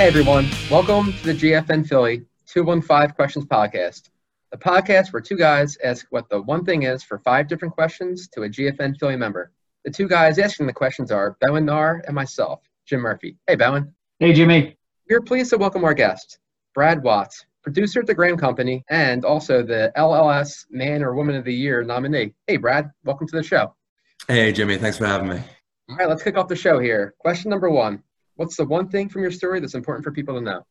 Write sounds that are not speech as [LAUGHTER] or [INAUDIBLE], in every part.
Hey everyone, welcome to the GFN Philly 215 Questions Podcast, the podcast where two guys ask what the one thing is for five different questions to a GFN Philly member. The two guys asking the questions are Bowen Nar and myself, Jim Murphy. Hey Bowen. Hey Jimmy. We're pleased to welcome our guest, Brad Watts, producer at the Graham Company and also the LLS Man or Woman of the Year nominee. Hey Brad, welcome to the show. Hey Jimmy, thanks for having me. All right, let's kick off the show here. Question number one What's the one thing from your story that's important for people to know?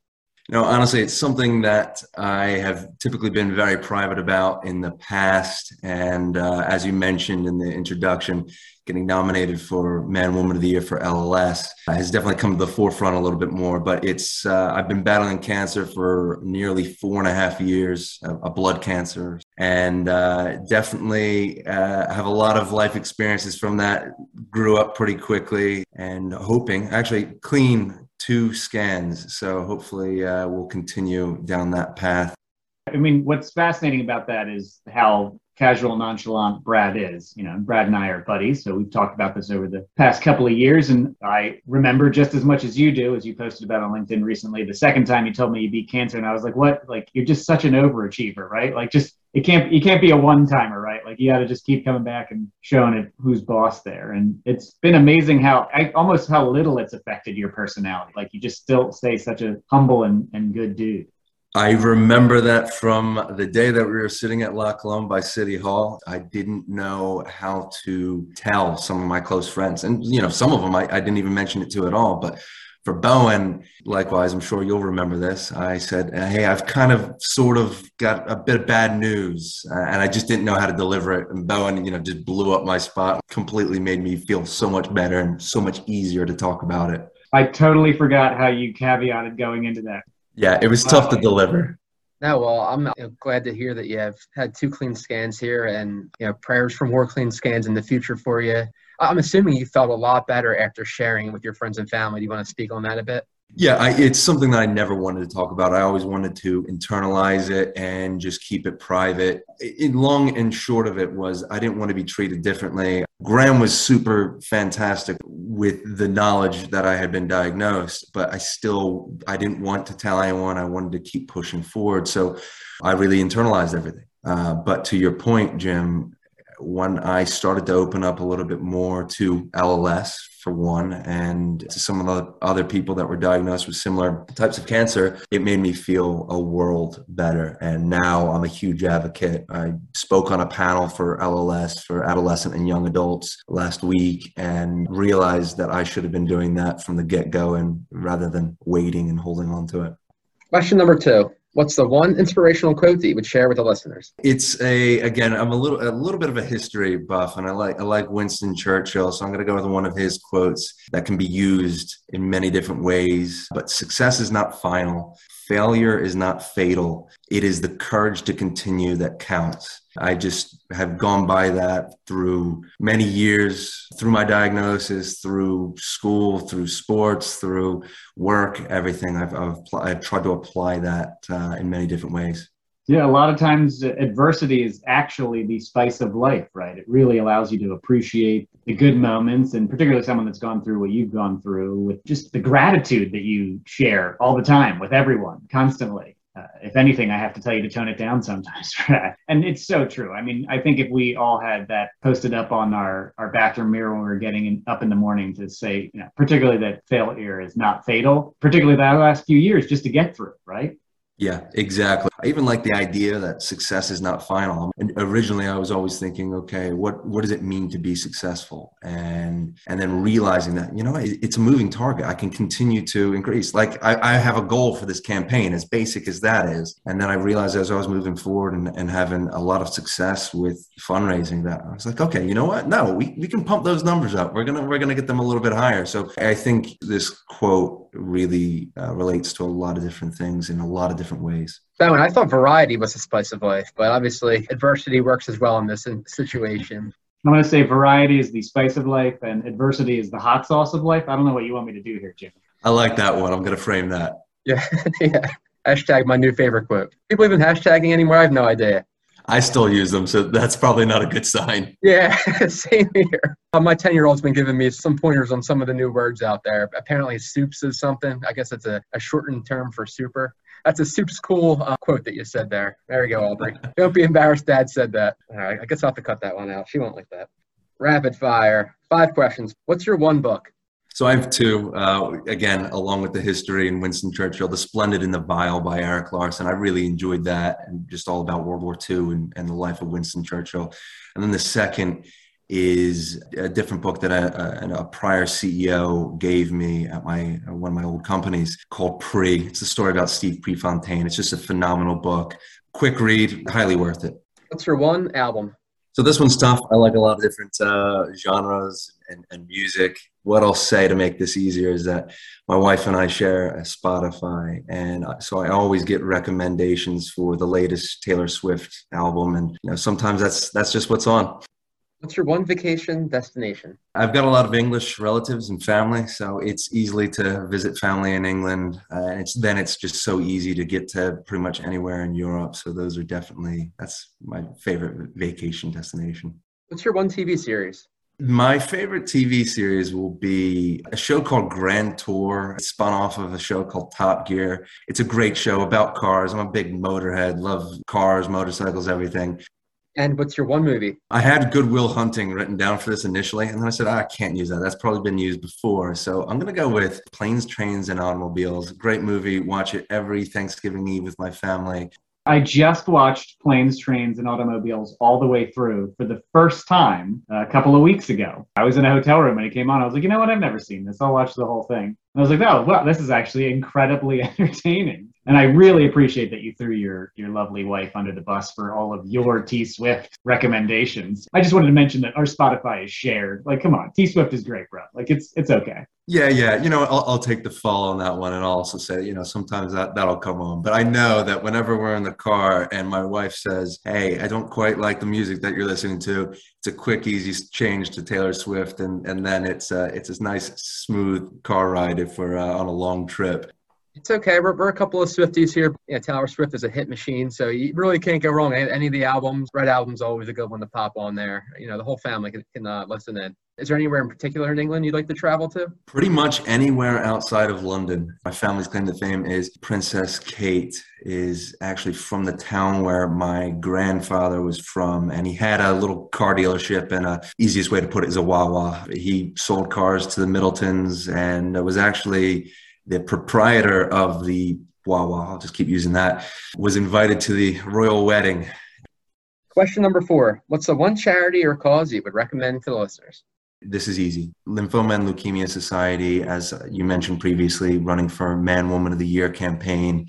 Know, honestly, it's something that I have typically been very private about in the past. And uh, as you mentioned in the introduction, getting nominated for Man Woman of the Year for LLS has definitely come to the forefront a little bit more. But it's uh, I've been battling cancer for nearly four and a half years, a, a blood cancer, and uh, definitely uh, have a lot of life experiences from that. Grew up pretty quickly and hoping, actually, clean two scans. So hopefully uh, we'll continue down that path. I mean, what's fascinating about that is how casual, nonchalant Brad is. You know, Brad and I are buddies, so we've talked about this over the past couple of years. And I remember just as much as you do, as you posted about on LinkedIn recently, the second time you told me you beat cancer, and I was like, "What? Like, you're just such an overachiever, right? Like, just it can't you can't be a one timer, right? Like, you got to just keep coming back and showing it who's boss there. And it's been amazing how I, almost how little it's affected your personality. Like, you just still stay such a humble and, and good dude. I remember that from the day that we were sitting at La Colombe by City Hall. I didn't know how to tell some of my close friends. And, you know, some of them I, I didn't even mention it to at all. But for Bowen, likewise, I'm sure you'll remember this. I said, Hey, I've kind of sort of got a bit of bad news, uh, and I just didn't know how to deliver it. And Bowen, you know, just blew up my spot, completely made me feel so much better and so much easier to talk about it. I totally forgot how you caveated going into that. Yeah, it was tough to deliver. No, well, I'm you know, glad to hear that you have had two clean scans here, and you know, prayers for more clean scans in the future for you. I'm assuming you felt a lot better after sharing with your friends and family. Do you want to speak on that a bit? Yeah, I, it's something that I never wanted to talk about. I always wanted to internalize it and just keep it private. Long and short of it was I didn't want to be treated differently. Graham was super fantastic with the knowledge that I had been diagnosed, but I still I didn't want to tell anyone. I wanted to keep pushing forward, so I really internalized everything. Uh, but to your point, Jim, when I started to open up a little bit more to LLS for one, and to some of the other people that were diagnosed with similar types of cancer, it made me feel a world better. And now I'm a huge advocate. I spoke on a panel for LLS for adolescent and young adults last week and realized that I should have been doing that from the get go and rather than waiting and holding on to it. Question number two What's the one inspirational quote that you would share with the listeners? It's a again, I'm a little a little bit of a history buff, and I like I like Winston Churchill, so I'm going to go with one of his quotes that can be used in many different ways. But success is not final. Failure is not fatal. It is the courage to continue that counts. I just have gone by that through many years, through my diagnosis, through school, through sports, through work, everything. I've, I've, I've tried to apply that uh, in many different ways. Yeah, a lot of times adversity is actually the spice of life, right? It really allows you to appreciate the good moments, and particularly someone that's gone through what you've gone through with just the gratitude that you share all the time with everyone, constantly. Uh, if anything, I have to tell you to tone it down sometimes. [LAUGHS] And it's so true. I mean, I think if we all had that posted up on our, our bathroom mirror when we are getting in, up in the morning to say, you know, particularly that failure is not fatal, particularly that last few years just to get through, right? Yeah, exactly. I even like the idea that success is not final. And originally I was always thinking, okay, what what does it mean to be successful? And and then realizing that, you know, it, it's a moving target. I can continue to increase. Like I, I have a goal for this campaign, as basic as that is. And then I realized as I was moving forward and, and having a lot of success with fundraising that I was like, okay, you know what? No, we, we can pump those numbers up. We're gonna we're gonna get them a little bit higher. So I think this quote really uh, relates to a lot of different things in a lot of different ways. Bowen, I thought variety was the spice of life, but obviously adversity works as well in this situation. I'm going to say variety is the spice of life and adversity is the hot sauce of life. I don't know what you want me to do here, Jim. I like that one. I'm going to frame that. Yeah, [LAUGHS] yeah. Hashtag my new favorite quote. People even hashtagging anymore? I have no idea. I still use them, so that's probably not a good sign. Yeah, [LAUGHS] same here. Uh, my 10 year old's been giving me some pointers on some of the new words out there. Apparently, soups is something. I guess it's a, a shortened term for super. That's a soups cool uh, quote that you said there. There you go, Aubrey. [LAUGHS] Don't be embarrassed, Dad said that. All right, I guess I'll have to cut that one out. She won't like that. Rapid fire. Five questions. What's your one book? So I have two. Uh, again, along with the history and Winston Churchill, "The Splendid and the Vile" by Erik Larson. I really enjoyed that, and just all about World War II and, and the life of Winston Churchill. And then the second is a different book that a, a, a, prior CEO gave me at my one of my old companies called Pre. It's a story about Steve Prefontaine. It's just a phenomenal book. Quick read, highly worth it. What's your one album? So this one's tough. I like a lot of different uh, genres and, and music. What I'll say to make this easier is that my wife and I share a Spotify, and so I always get recommendations for the latest Taylor Swift album, and you know sometimes that's that's just what's on. What's your one vacation destination? I've got a lot of English relatives and family, so it's easily to visit family in England. Uh, and it's then it's just so easy to get to pretty much anywhere in Europe. So those are definitely that's my favorite vacation destination. What's your one TV series? My favorite TV series will be a show called Grand Tour. It's spun off of a show called Top Gear. It's a great show about cars. I'm a big motorhead, love cars, motorcycles, everything. And what's your one movie? I had Good Will Hunting written down for this initially, and then I said, oh, I can't use that. That's probably been used before. So I'm going to go with Planes, Trains, and Automobiles. Great movie. Watch it every Thanksgiving Eve with my family. I just watched Planes, Trains, and Automobiles all the way through for the first time a couple of weeks ago. I was in a hotel room and it came on. I was like, you know what? I've never seen this. I'll watch the whole thing. And I was like, oh, wow, this is actually incredibly [LAUGHS] entertaining. And I really appreciate that you threw your your lovely wife under the bus for all of your T Swift recommendations. I just wanted to mention that our Spotify is shared. Like, come on, T Swift is great, bro. Like, it's it's okay. Yeah, yeah. You know, I'll, I'll take the fall on that one, and I'll also say, you know, sometimes that that'll come on. But I know that whenever we're in the car and my wife says, "Hey, I don't quite like the music that you're listening to," it's a quick, easy change to Taylor Swift, and and then it's uh, it's a nice, smooth car ride if we're uh, on a long trip. It's okay. We're, we're a couple of Swifties here. Yeah, Taylor Swift is a hit machine, so you really can't go wrong. Any of the albums, Red Album's always a good one to pop on there. You know, the whole family can, can uh, listen in. Is there anywhere in particular in England you'd like to travel to? Pretty much anywhere outside of London. My family's claim to fame is Princess Kate is actually from the town where my grandfather was from, and he had a little car dealership. And a easiest way to put it is a Wawa. He sold cars to the Middletons, and it was actually the proprietor of the Wawa, I'll just keep using that, was invited to the royal wedding. Question number four What's the one charity or cause you would recommend to the listeners? This is easy. Lymphoma and Leukemia Society, as you mentioned previously, running for Man Woman of the Year campaign.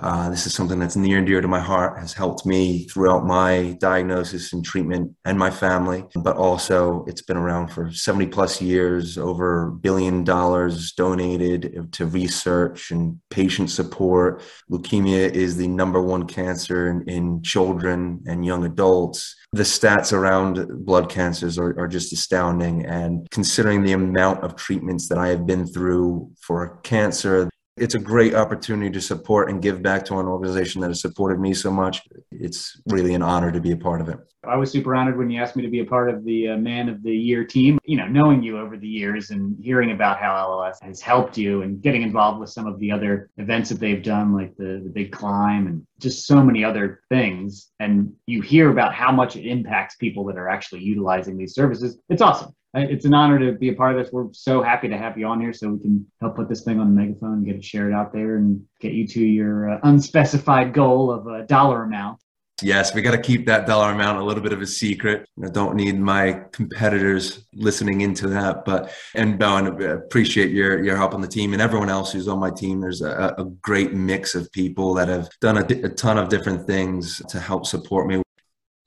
Uh, this is something that's near and dear to my heart, has helped me throughout my diagnosis and treatment and my family. But also, it's been around for 70 plus years, over a billion dollars donated to research and patient support. Leukemia is the number one cancer in, in children and young adults the stats around blood cancers are, are, just astounding. And considering the amount of treatments that I have been through for cancer, it's a great opportunity to support and give back to an organization that has supported me so much. It's really an honor to be a part of it. I was super honored when you asked me to be a part of the uh, Man of the Year team. You know, knowing you over the years and hearing about how LLS has helped you and getting involved with some of the other events that they've done, like the, the Big Climb and just so many other things. And you hear about how much it impacts people that are actually utilizing these services. It's awesome it's an honor to be a part of this. We're so happy to have you on here so we can help put this thing on the megaphone and get it shared out there and get you to your uh, unspecified goal of a dollar amount. Yes, we got to keep that dollar amount a little bit of a secret. I don't need my competitors listening into that. But and Bowen, appreciate your your help on the team and everyone else who's on my team. There's a, a great mix of people that have done a, a ton of different things to help support me.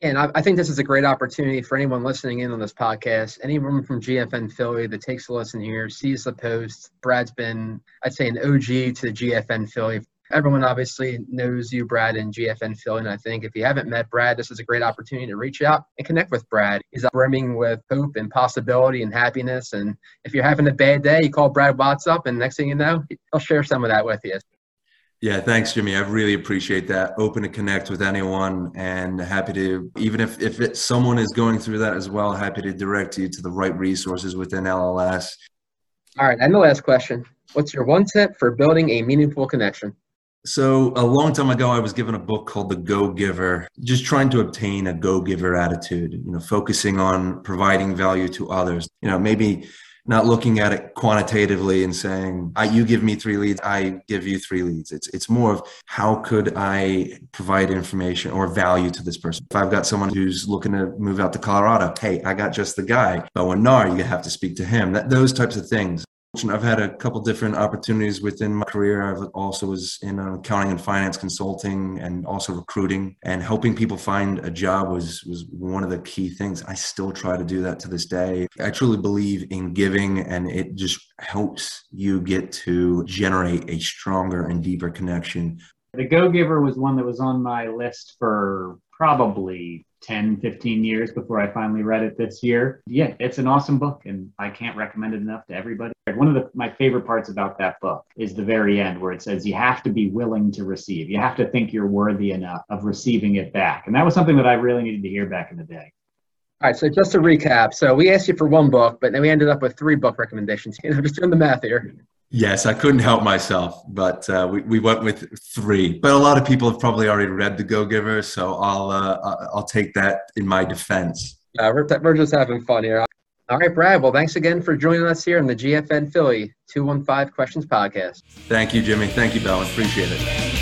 And I, I, think this is a great opportunity for anyone listening in on this podcast, anyone from GFN Philly that takes a listen here, sees the post. Brad's been, I'd say, an OG to GFN Philly. Everyone obviously knows you, Brad, and GFN Philly. And I think if you haven't met Brad, this is a great opportunity to reach out and connect with Brad. He's brimming with hope and possibility and happiness. And if you're having a bad day, you call Brad Watts up, and next thing you know, he'll share some of that with you. Yeah, thanks, Jimmy. I really appreciate that. Open to connect with anyone and happy to, even if, if it, someone is going through that as well, happy to direct you to the right resources within LLS. All right, and the last question. What's your one tip for building a meaningful connection? So, a long time ago, I was given a book called The Go Giver, just trying to obtain a go giver attitude, you know, focusing on providing value to others. You know, maybe not looking at it quantitatively and saying I, you give me three leads i give you three leads. It's it's more of how could i provide information or value to this person? If i've got someone who's looking to move out to colorado hey i got just the guy Bowen Nar you have to speak to him. That, those types of things I've had a couple different opportunities within my career. I've also was in um, accounting and finance consulting and also recruiting and helping people find a job was was one of the key things. I still try to do that to this day. I truly believe in giving and it just helps you get to generate a stronger and deeper connection. The Go Giver was one that was on my list for probably 10, 15 years before I finally read it this year. Yeah, it's an awesome book and I can't recommend it enough to everybody. One of the, my favorite parts about that book is the very end where it says you have to be willing to receive. You have to think you're worthy enough of receiving it back. And that was something that I really needed to hear back in the day. All right, so just to recap, so we asked you for one book, but then we ended up with three book recommendations. [LAUGHS] You know, just doing the math here. Yes, I couldn't help myself, but uh, we, we went with three. But a lot of people have probably already read The Go Giver, so I'll uh, I'll take that in my defense. Uh, we're, we're just having fun here. All right, Brad. Well, thanks again for joining us here on the GFN Philly 215 Questions Podcast. Thank you, Jimmy. Thank you, Bell. Appreciate it.